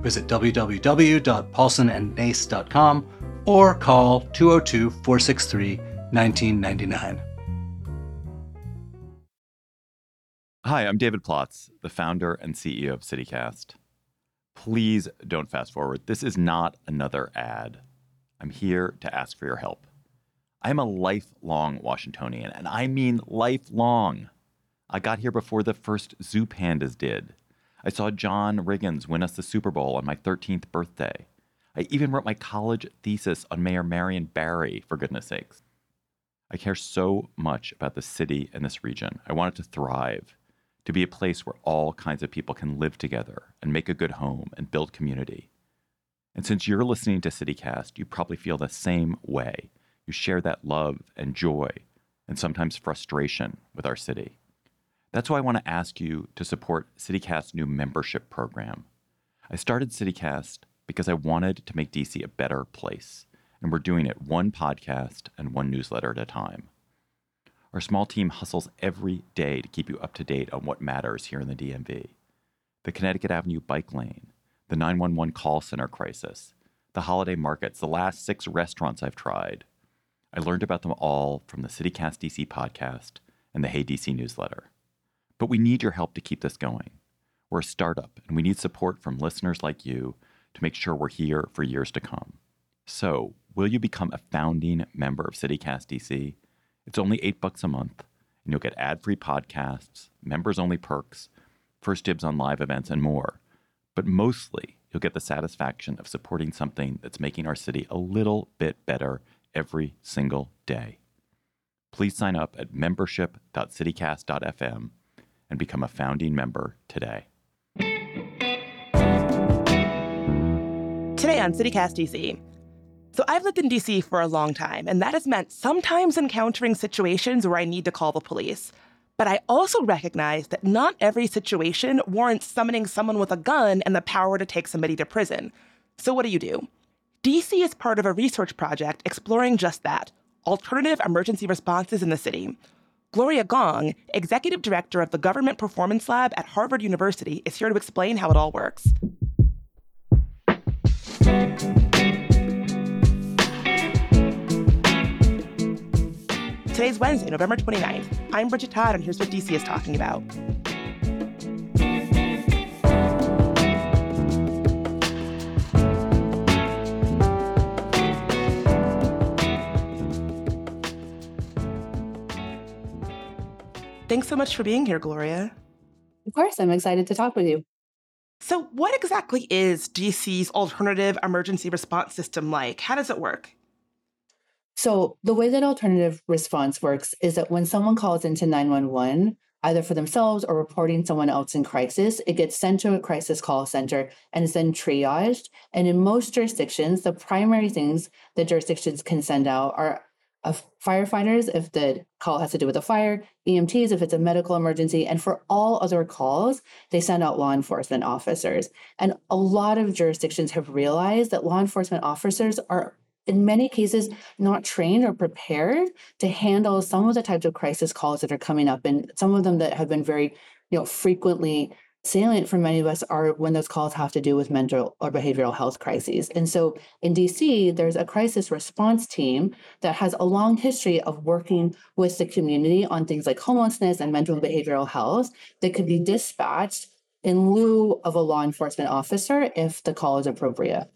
Visit www.paulsonandnace.com or call 202 463 1999. Hi, I'm David Plotz, the founder and CEO of CityCast. Please don't fast forward. This is not another ad. I'm here to ask for your help. I'm a lifelong Washingtonian, and I mean lifelong. I got here before the first Zoo Pandas did. I saw John Riggins win us the Super Bowl on my 13th birthday. I even wrote my college thesis on Mayor Marion Barry, for goodness sakes. I care so much about the city and this region. I want it to thrive to be a place where all kinds of people can live together and make a good home and build community. And since you're listening to CityCast, you probably feel the same way. You share that love and joy and sometimes frustration with our city. That's why I want to ask you to support CityCast's new membership program. I started CityCast because I wanted to make DC a better place, and we're doing it one podcast and one newsletter at a time. Our small team hustles every day to keep you up to date on what matters here in the DMV. The Connecticut Avenue bike lane, the 911 call center crisis, the holiday markets, the last six restaurants I've tried. I learned about them all from the CityCast DC podcast and the Hey DC newsletter. But we need your help to keep this going. We're a startup and we need support from listeners like you to make sure we're here for years to come. So, will you become a founding member of CityCast DC? It's only eight bucks a month, and you'll get ad free podcasts, members only perks, first dibs on live events, and more. But mostly, you'll get the satisfaction of supporting something that's making our city a little bit better every single day. Please sign up at membership.citycast.fm and become a founding member today. Today on CityCast DC. So I've lived in DC for a long time, and that has meant sometimes encountering situations where I need to call the police. But I also recognize that not every situation warrants summoning someone with a gun and the power to take somebody to prison. So what do you do? DC is part of a research project exploring just that alternative emergency responses in the city. Gloria Gong, executive director of the Government Performance Lab at Harvard University, is here to explain how it all works. Today's Wednesday, November 29th. I'm Bridget Todd, and here's what DC is talking about. Thanks so much for being here, Gloria. Of course, I'm excited to talk with you. So, what exactly is DC's alternative emergency response system like? How does it work? So, the way that alternative response works is that when someone calls into 911, either for themselves or reporting someone else in crisis, it gets sent to a crisis call center and is then triaged. And in most jurisdictions, the primary things that jurisdictions can send out are of firefighters if the call has to do with a fire, EMTs if it's a medical emergency, and for all other calls, they send out law enforcement officers. And a lot of jurisdictions have realized that law enforcement officers are in many cases not trained or prepared to handle some of the types of crisis calls that are coming up and some of them that have been very you know frequently salient for many of us are when those calls have to do with mental or behavioral health crises. And so in DC, there's a crisis response team that has a long history of working with the community on things like homelessness and mental and behavioral health that could be dispatched in lieu of a law enforcement officer if the call is appropriate.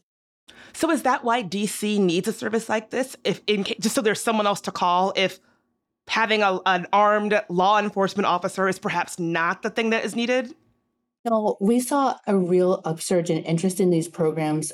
So is that why DC needs a service like this? If in just so there's someone else to call if having a, an armed law enforcement officer is perhaps not the thing that is needed? No, we saw a real upsurge in interest in these programs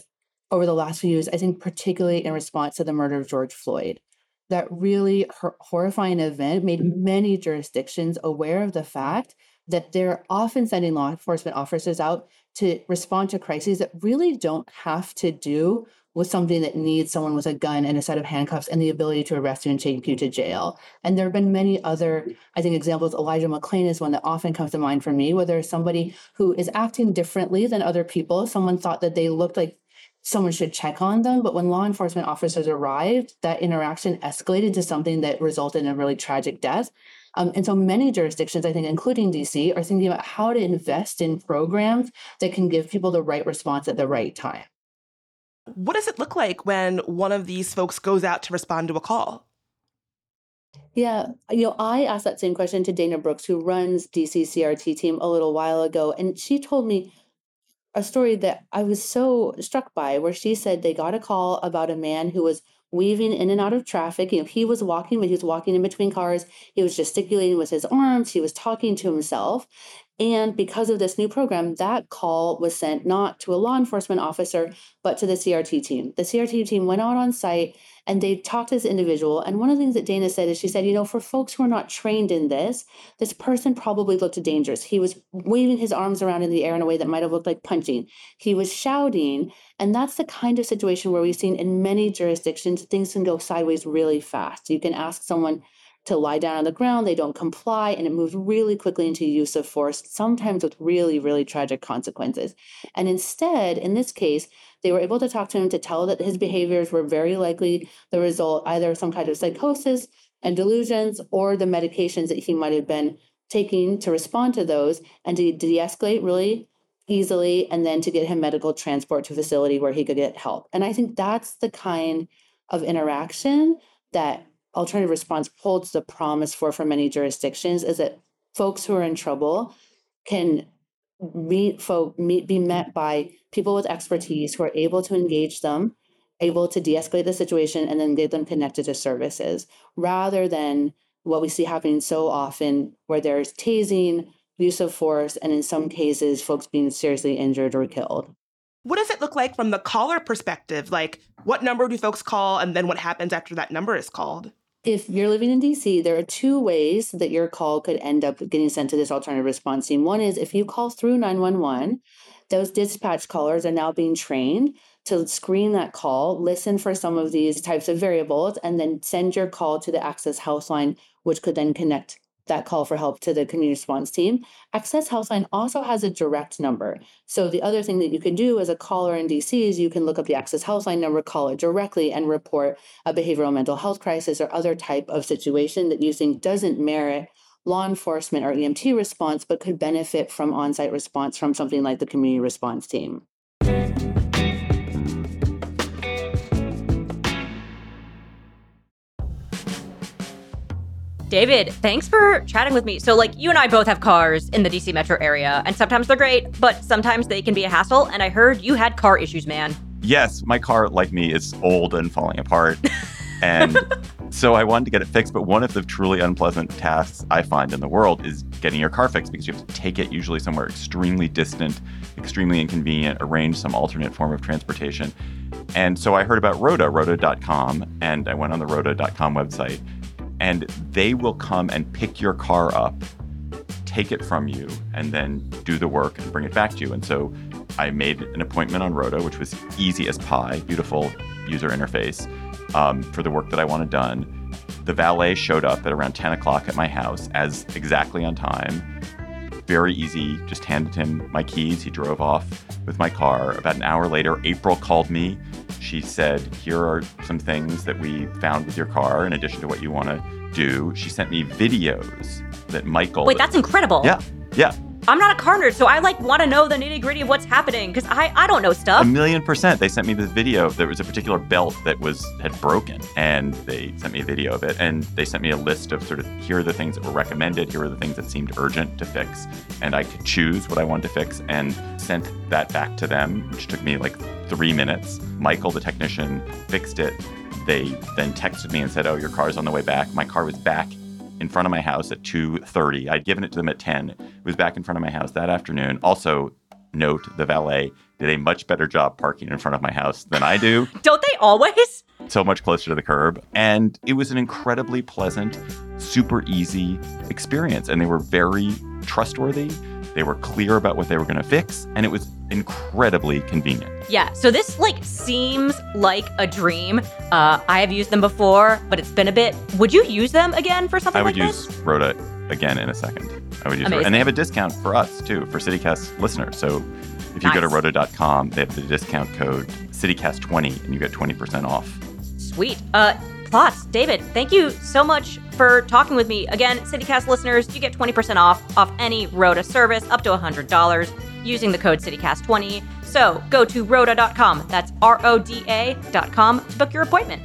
over the last few years, I think particularly in response to the murder of George Floyd. That really horrifying event made mm-hmm. many jurisdictions aware of the fact that they're often sending law enforcement officers out to respond to crises that really don't have to do with something that needs someone with a gun and a set of handcuffs and the ability to arrest you and take you to jail. And there have been many other, I think, examples. Elijah McClain is one that often comes to mind for me, where there's somebody who is acting differently than other people. Someone thought that they looked like someone should check on them. But when law enforcement officers arrived, that interaction escalated to something that resulted in a really tragic death. Um, and so many jurisdictions, I think, including DC, are thinking about how to invest in programs that can give people the right response at the right time. What does it look like when one of these folks goes out to respond to a call? Yeah, you know, I asked that same question to Dana Brooks, who runs DC CRT team a little while ago, and she told me a story that I was so struck by, where she said they got a call about a man who was weaving in and out of traffic. You know, he was walking, but he was walking in between cars. He was gesticulating with his arms. He was talking to himself. And because of this new program, that call was sent not to a law enforcement officer, but to the CRT team. The CRT team went out on site and they talked to this individual. And one of the things that Dana said is she said, you know, for folks who are not trained in this, this person probably looked dangerous. He was waving his arms around in the air in a way that might have looked like punching. He was shouting. And that's the kind of situation where we've seen in many jurisdictions, things can go sideways really fast. You can ask someone, to lie down on the ground. They don't comply, and it moves really quickly into use of force, sometimes with really, really tragic consequences. And instead, in this case, they were able to talk to him to tell that his behaviors were very likely the result either of some kind of psychosis and delusions or the medications that he might have been taking to respond to those and to de-escalate really easily and then to get him medical transport to a facility where he could get help. And I think that's the kind of interaction that alternative response holds the promise for for many jurisdictions is that folks who are in trouble can meet folk meet be met by people with expertise who are able to engage them able to de-escalate the situation and then get them connected to services rather than what we see happening so often where there's tasing use of force and in some cases folks being seriously injured or killed. What does it look like from the caller perspective? Like what number do folks call and then what happens after that number is called if you're living in DC, there are two ways that your call could end up getting sent to this alternative response team. One is if you call through 911, those dispatch callers are now being trained to screen that call, listen for some of these types of variables, and then send your call to the Access HelpLine, which could then connect that call for help to the community response team. Access HelpLine also has a direct number. So the other thing that you can do as a caller in DC is you can look up the Access HelpLine number, call it directly, and report a behavioral mental health crisis or other type of situation that you think doesn't merit law enforcement or EMT response, but could benefit from on-site response from something like the community response team. David, thanks for chatting with me. So, like, you and I both have cars in the DC metro area, and sometimes they're great, but sometimes they can be a hassle. And I heard you had car issues, man. Yes, my car, like me, is old and falling apart. and so I wanted to get it fixed. But one of the truly unpleasant tasks I find in the world is getting your car fixed because you have to take it usually somewhere extremely distant, extremely inconvenient, arrange some alternate form of transportation. And so I heard about Roda, Roda.com, and I went on the Roda.com website and they will come and pick your car up, take it from you, and then do the work and bring it back to you. And so I made an appointment on Roda, which was easy as pie, beautiful user interface um, for the work that I wanted done. The valet showed up at around 10 o'clock at my house as exactly on time. Very easy, just handed him my keys. He drove off with my car. About an hour later, April called me she said, Here are some things that we found with your car in addition to what you want to do. She sent me videos that Michael. Wait, that's incredible. Yeah. Yeah. I'm not a car nerd, so I like want to know the nitty gritty of what's happening because I, I don't know stuff. A million percent. They sent me this video. There was a particular belt that was had broken, and they sent me a video of it. And they sent me a list of sort of here are the things that were recommended. Here are the things that seemed urgent to fix, and I could choose what I wanted to fix and sent that back to them, which took me like three minutes. Michael, the technician, fixed it. They then texted me and said, "Oh, your car's on the way back." My car was back in front of my house at 2:30. I'd given it to them at 10. It was back in front of my house that afternoon. Also, note the valet did a much better job parking in front of my house than I do. Don't they always? So much closer to the curb. And it was an incredibly pleasant, super easy experience. And they were very trustworthy. They were clear about what they were going to fix. And it was incredibly convenient. Yeah, so this like seems like a dream. Uh, I have used them before, but it's been a bit. Would you use them again for something I would like use this? Roda again in a second. I would use Roda. And they have a discount for us too, for CityCast listeners. So if you go to Nice. roda.com, they have the discount code CityCast20 and you get 20% off. Sweet. Uh, Plotz, David, thank you so much for talking with me. Again, CityCast listeners, you get 20% off off any Roda service up to $100 using the code CityCast20. So go to roda.com, that's R O D A.com to book your appointment.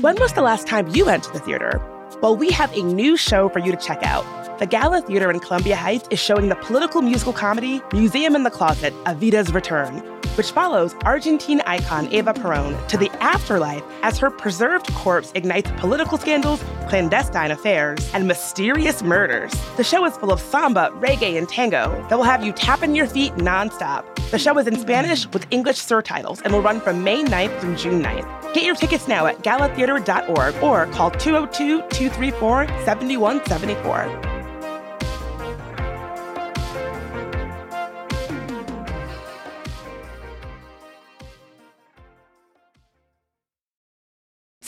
When was the last time you went to the theater? Well, we have a new show for you to check out. The Gala Theater in Columbia Heights is showing the political musical comedy Museum in the Closet, Evita's Return, which follows Argentine icon Eva Perón to the afterlife as her preserved corpse ignites political scandals, clandestine affairs, and mysterious murders. The show is full of samba, reggae, and tango that will have you tapping your feet nonstop. The show is in Spanish with English surtitles and will run from May 9th through June 9th. Get your tickets now at galatheater.org or call 202 234 7174.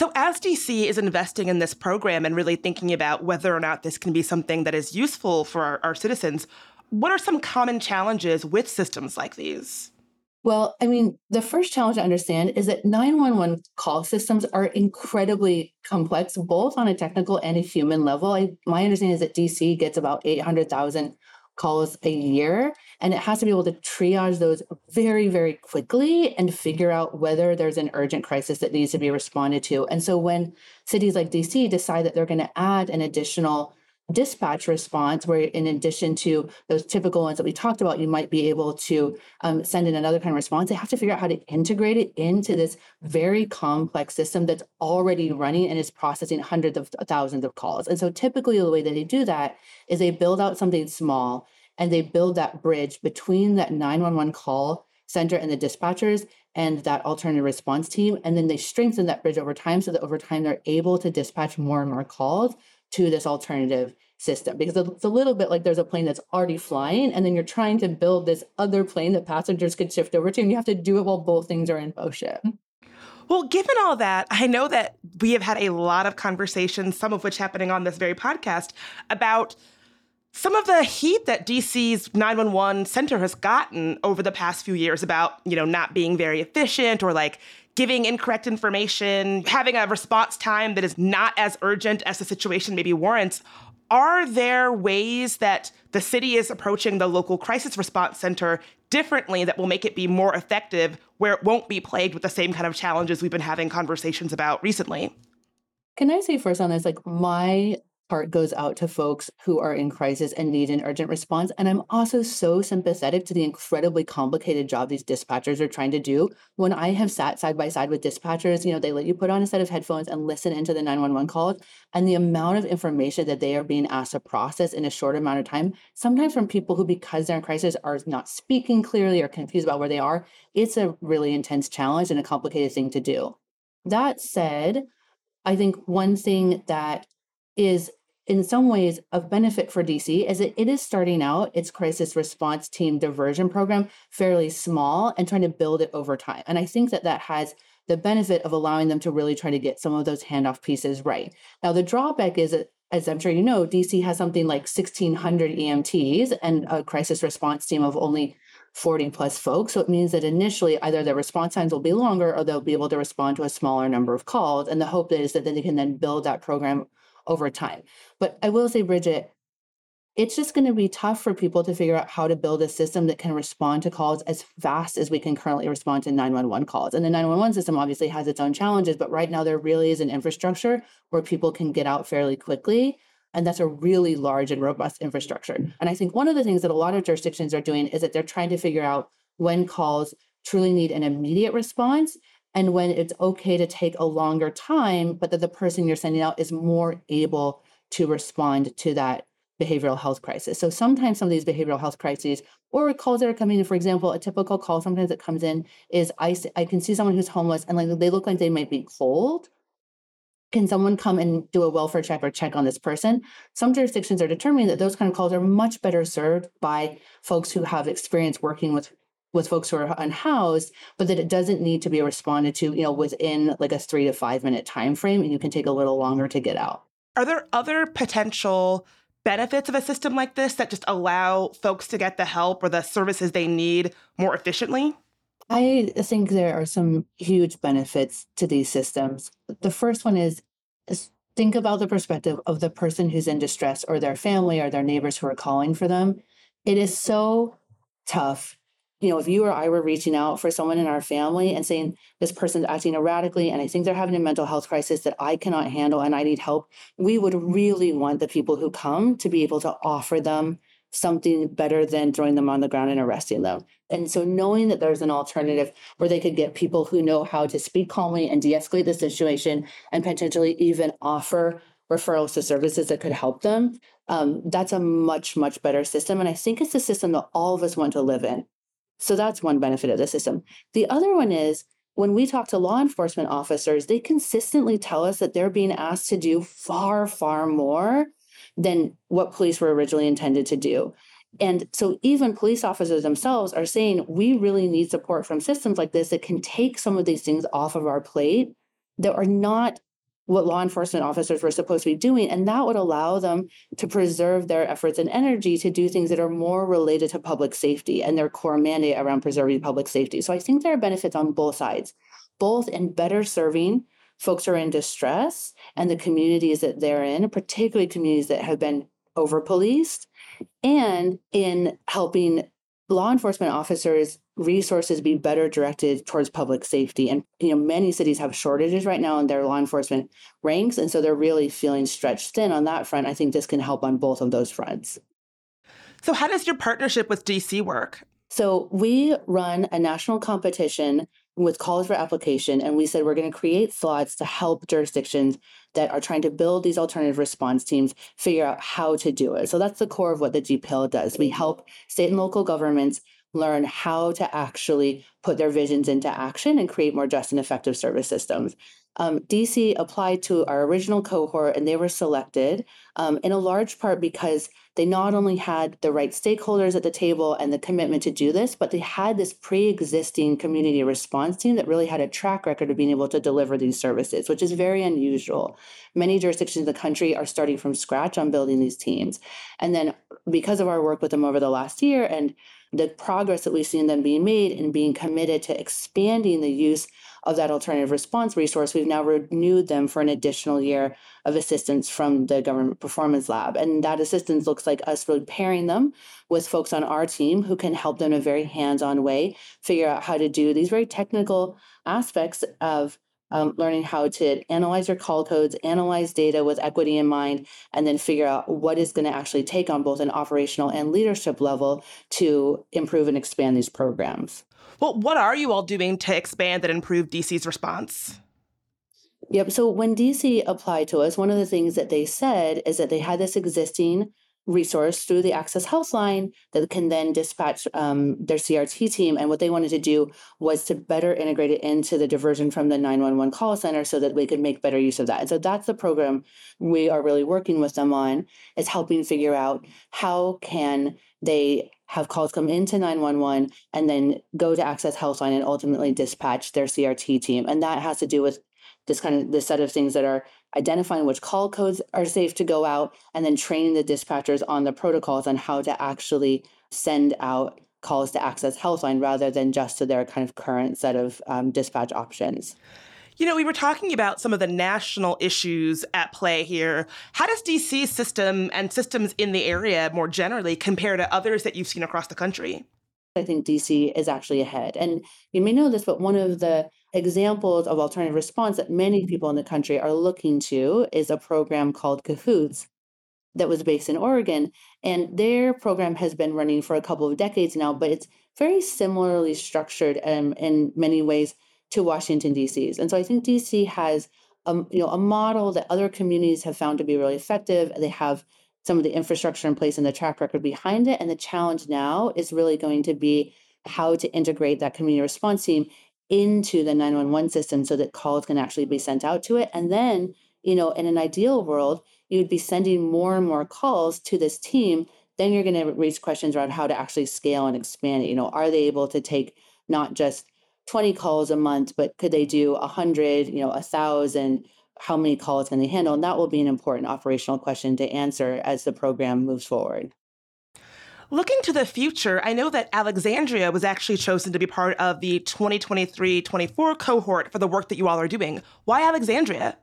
So, as DC is investing in this program and really thinking about whether or not this can be something that is useful for our, our citizens, what are some common challenges with systems like these? Well, I mean, the first challenge to understand is that 911 call systems are incredibly complex, both on a technical and a human level. I, my understanding is that DC gets about 800,000 calls a year, and it has to be able to triage those very, very quickly and figure out whether there's an urgent crisis that needs to be responded to. And so when cities like DC decide that they're going to add an additional dispatch response where in addition to those typical ones that we talked about you might be able to um, send in another kind of response. They have to figure out how to integrate it into this very complex system that's already running and is processing hundreds of thousands of calls. And so typically the way that they do that is they build out something small and they build that bridge between that 911 call center and the dispatchers and that alternative response team. And then they strengthen that bridge over time so that over time they're able to dispatch more and more calls to this alternative system because it's a little bit like there's a plane that's already flying and then you're trying to build this other plane that passengers could shift over to and you have to do it while both things are in motion. Well, given all that, I know that we have had a lot of conversations, some of which happening on this very podcast, about some of the heat that DC's 911 center has gotten over the past few years about, you know, not being very efficient or like giving incorrect information, having a response time that is not as urgent as the situation maybe warrants. Are there ways that the city is approaching the local crisis response center differently that will make it be more effective where it won't be plagued with the same kind of challenges we've been having conversations about recently? Can I say first on this, like my heart goes out to folks who are in crisis and need an urgent response. And I'm also so sympathetic to the incredibly complicated job these dispatchers are trying to do. When I have sat side by side with dispatchers, you know, they let you put on a set of headphones and listen into the 911 calls. And the amount of information that they are being asked to process in a short amount of time, sometimes from people who, because they're in crisis, are not speaking clearly or confused about where they are, it's a really intense challenge and a complicated thing to do. That said, I think one thing that is in some ways of benefit for DC is that it is starting out its crisis response team diversion program fairly small and trying to build it over time. And I think that that has the benefit of allowing them to really try to get some of those handoff pieces right. Now, the drawback is that as I'm sure you know, DC has something like 1,600 EMTs and a crisis response team of only 40 plus folks. So it means that initially either their response times will be longer or they'll be able to respond to a smaller number of calls. And the hope is that they can then build that program over time. But I will say, Bridget, it's just going to be tough for people to figure out how to build a system that can respond to calls as fast as we can currently respond to 911 calls. And the 911 system obviously has its own challenges, but right now there really is an infrastructure where people can get out fairly quickly. And that's a really large and robust infrastructure. And I think one of the things that a lot of jurisdictions are doing is that they're trying to figure out when calls truly need an immediate response and when it's okay to take a longer time, but that the person you're sending out is more able to respond to that behavioral health crisis. So sometimes some of these behavioral health crises or calls that are coming in, for example, a typical call sometimes that comes in is I, I can see someone who's homeless and like they look like they might be cold. can someone come and do a welfare check or check on this person? Some jurisdictions are determining that those kind of calls are much better served by folks who have experience working with with folks who are unhoused, but that it doesn't need to be responded to, you know, within like a three to five minute time frame, and you can take a little longer to get out. Are there other potential benefits of a system like this that just allow folks to get the help or the services they need more efficiently? I think there are some huge benefits to these systems. The first one is, is think about the perspective of the person who's in distress or their family or their neighbors who are calling for them. It is so tough. You know, if you or I were reaching out for someone in our family and saying, this person's acting erratically and I think they're having a mental health crisis that I cannot handle and I need help, we would really want the people who come to be able to offer them something better than throwing them on the ground and arresting them. And so knowing that there's an alternative where they could get people who know how to speak calmly and de-escalate the situation and potentially even offer referrals to services that could help them, um, that's a much, much better system. And I think it's a system that all of us want to live in. So that's one benefit of the system. The other one is when we talk to law enforcement officers, they consistently tell us that they're being asked to do far, far more than what police were originally intended to do. And so even police officers themselves are saying we really need support from systems like this that can take some of these things off of our plate that are not what law enforcement officers were supposed to be doing. And that would allow them to preserve their efforts and energy to do things that are more related to public safety and their core mandate around preserving public safety. So I think there are benefits on both sides, both in better serving folks who are in distress and the communities that they're in, particularly communities that have been over policed, and in helping law enforcement officers resources be better directed towards public safety. And you know many cities have shortages right now in their law enforcement ranks and so they're really feeling stretched thin on that front. I think this can help on both of those fronts. So how does your partnership with dc work? So we run a national competition with calls for application and we said we're going to create slots to help jurisdictions that are trying to build these alternative response teams figure out how to do it. So that's the core of what the gpl does. We help state and local governments learn how to actually put their visions into action and create more just and effective service systems um, DC applied to our original cohort and they were selected um, in a large part because they not only had the right stakeholders at the table and the commitment to do this, but they had this pre existing community response team that really had a track record of being able to deliver these services, which is very unusual. Many jurisdictions in the country are starting from scratch on building these teams. And then because of our work with them over the last year and the progress that we've seen them being made and being committed to expanding the use of that alternative response resource, we've now renewed them for an additional year of assistance from the Government Performance Lab. And that assistance looks like us pairing them with folks on our team who can help them in a very hands on way figure out how to do these very technical aspects of um, learning how to analyze your call codes, analyze data with equity in mind, and then figure out what is going to actually take on both an operational and leadership level to improve and expand these programs. Well, what are you all doing to expand and improve DC's response? Yep. So when DC applied to us, one of the things that they said is that they had this existing resource through the Access HelpLine that can then dispatch um, their CRT team. And what they wanted to do was to better integrate it into the diversion from the 911 call center so that we could make better use of that. And so that's the program we are really working with them on is helping figure out how can they have calls come into 911 and then go to Access HelpLine and ultimately dispatch their CRT team. And that has to do with this kind of this set of things that are identifying which call codes are safe to go out and then training the dispatchers on the protocols on how to actually send out calls to Access HelpLine rather than just to their kind of current set of um, dispatch options. You know, we were talking about some of the national issues at play here. How does DC's system and systems in the area more generally compare to others that you've seen across the country? I think DC is actually ahead. And you may know this, but one of the examples of alternative response that many people in the country are looking to is a program called Cahoots that was based in Oregon. And their program has been running for a couple of decades now, but it's very similarly structured um, in many ways to Washington D.C.'s. And so I think D.C. has a, um, you know a model that other communities have found to be really effective. They have some of the infrastructure in place and the track record behind it. And the challenge now is really going to be how to integrate that community response team into the 911 system so that calls can actually be sent out to it. And then you know, in an ideal world, you'd be sending more and more calls to this team. Then you're going to raise questions around how to actually scale and expand it. You know, are they able to take not just 20 calls a month, but could they do 100, you know, 1,000? How many calls can they handle? And that will be an important operational question to answer as the program moves forward. Looking to the future, I know that Alexandria was actually chosen to be part of the 2023 24 cohort for the work that you all are doing. Why Alexandria?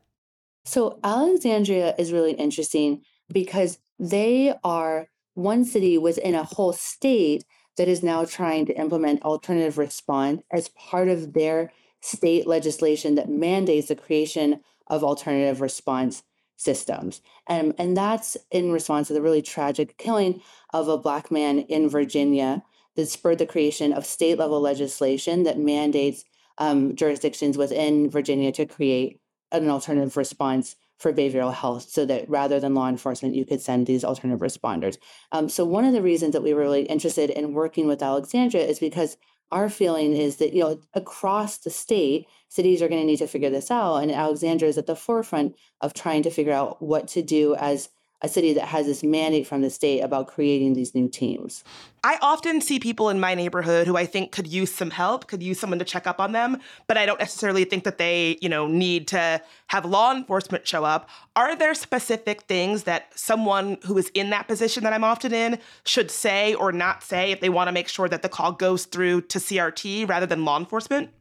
So, Alexandria is really interesting because they are one city within a whole state that is now trying to implement alternative response as part of their state legislation that mandates the creation of alternative response systems. And, and that's in response to the really tragic killing of a Black man in Virginia that spurred the creation of state level legislation that mandates um, jurisdictions within Virginia to create an alternative response for behavioral health so that rather than law enforcement, you could send these alternative responders. Um, so, one of the reasons that we were really interested in working with Alexandria is because our feeling is that, you know, across the state, cities are going to need to figure this out. And Alexandria is at the forefront of trying to figure out what to do as a city that has this mandate from the state about creating these new teams. I often see people in my neighborhood who I think could use some help, could use someone to check up on them, but I don't necessarily think that they, you know, need to have law enforcement show up. Are there specific things that someone who is in that position that I'm often in should say or not say if they want to make sure that the call goes through to CRT rather than law enforcement?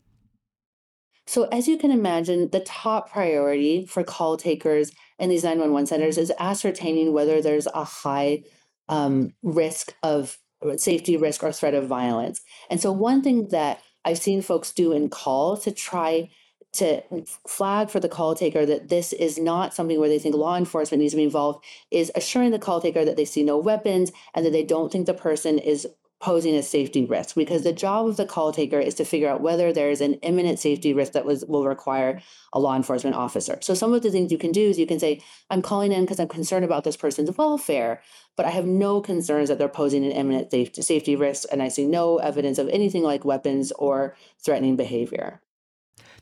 So, as you can imagine, the top priority for call takers in these 911 centers is ascertaining whether there's a high um, risk of uh, safety risk or threat of violence. And so, one thing that I've seen folks do in call to try to flag for the call taker that this is not something where they think law enforcement needs to be involved is assuring the call taker that they see no weapons and that they don't think the person is posing a safety risk because the job of the call taker is to figure out whether there is an imminent safety risk that was will require a law enforcement officer. So some of the things you can do is you can say, I'm calling in because I'm concerned about this person's welfare, but I have no concerns that they're posing an imminent safety safety risk and I see no evidence of anything like weapons or threatening behavior.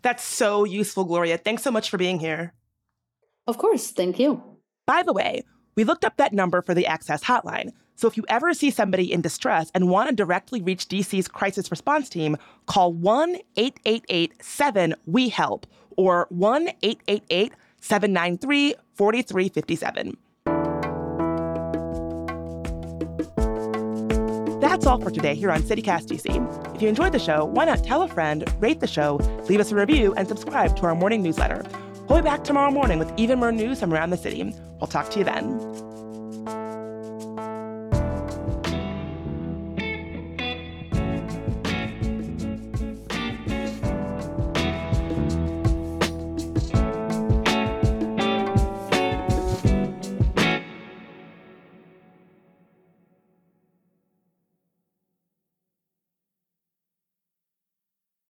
That's so useful, Gloria. Thanks so much for being here. Of course, thank you. By the way, we looked up that number for the Access Hotline. So if you ever see somebody in distress and want to directly reach DC's crisis response team, call 1 888 7 We Help or 1 888 793 4357. That's all for today here on CityCast DC. If you enjoyed the show, why not tell a friend, rate the show, leave us a review, and subscribe to our morning newsletter. We'll be back tomorrow morning with even more news from around the city. We'll talk to you then.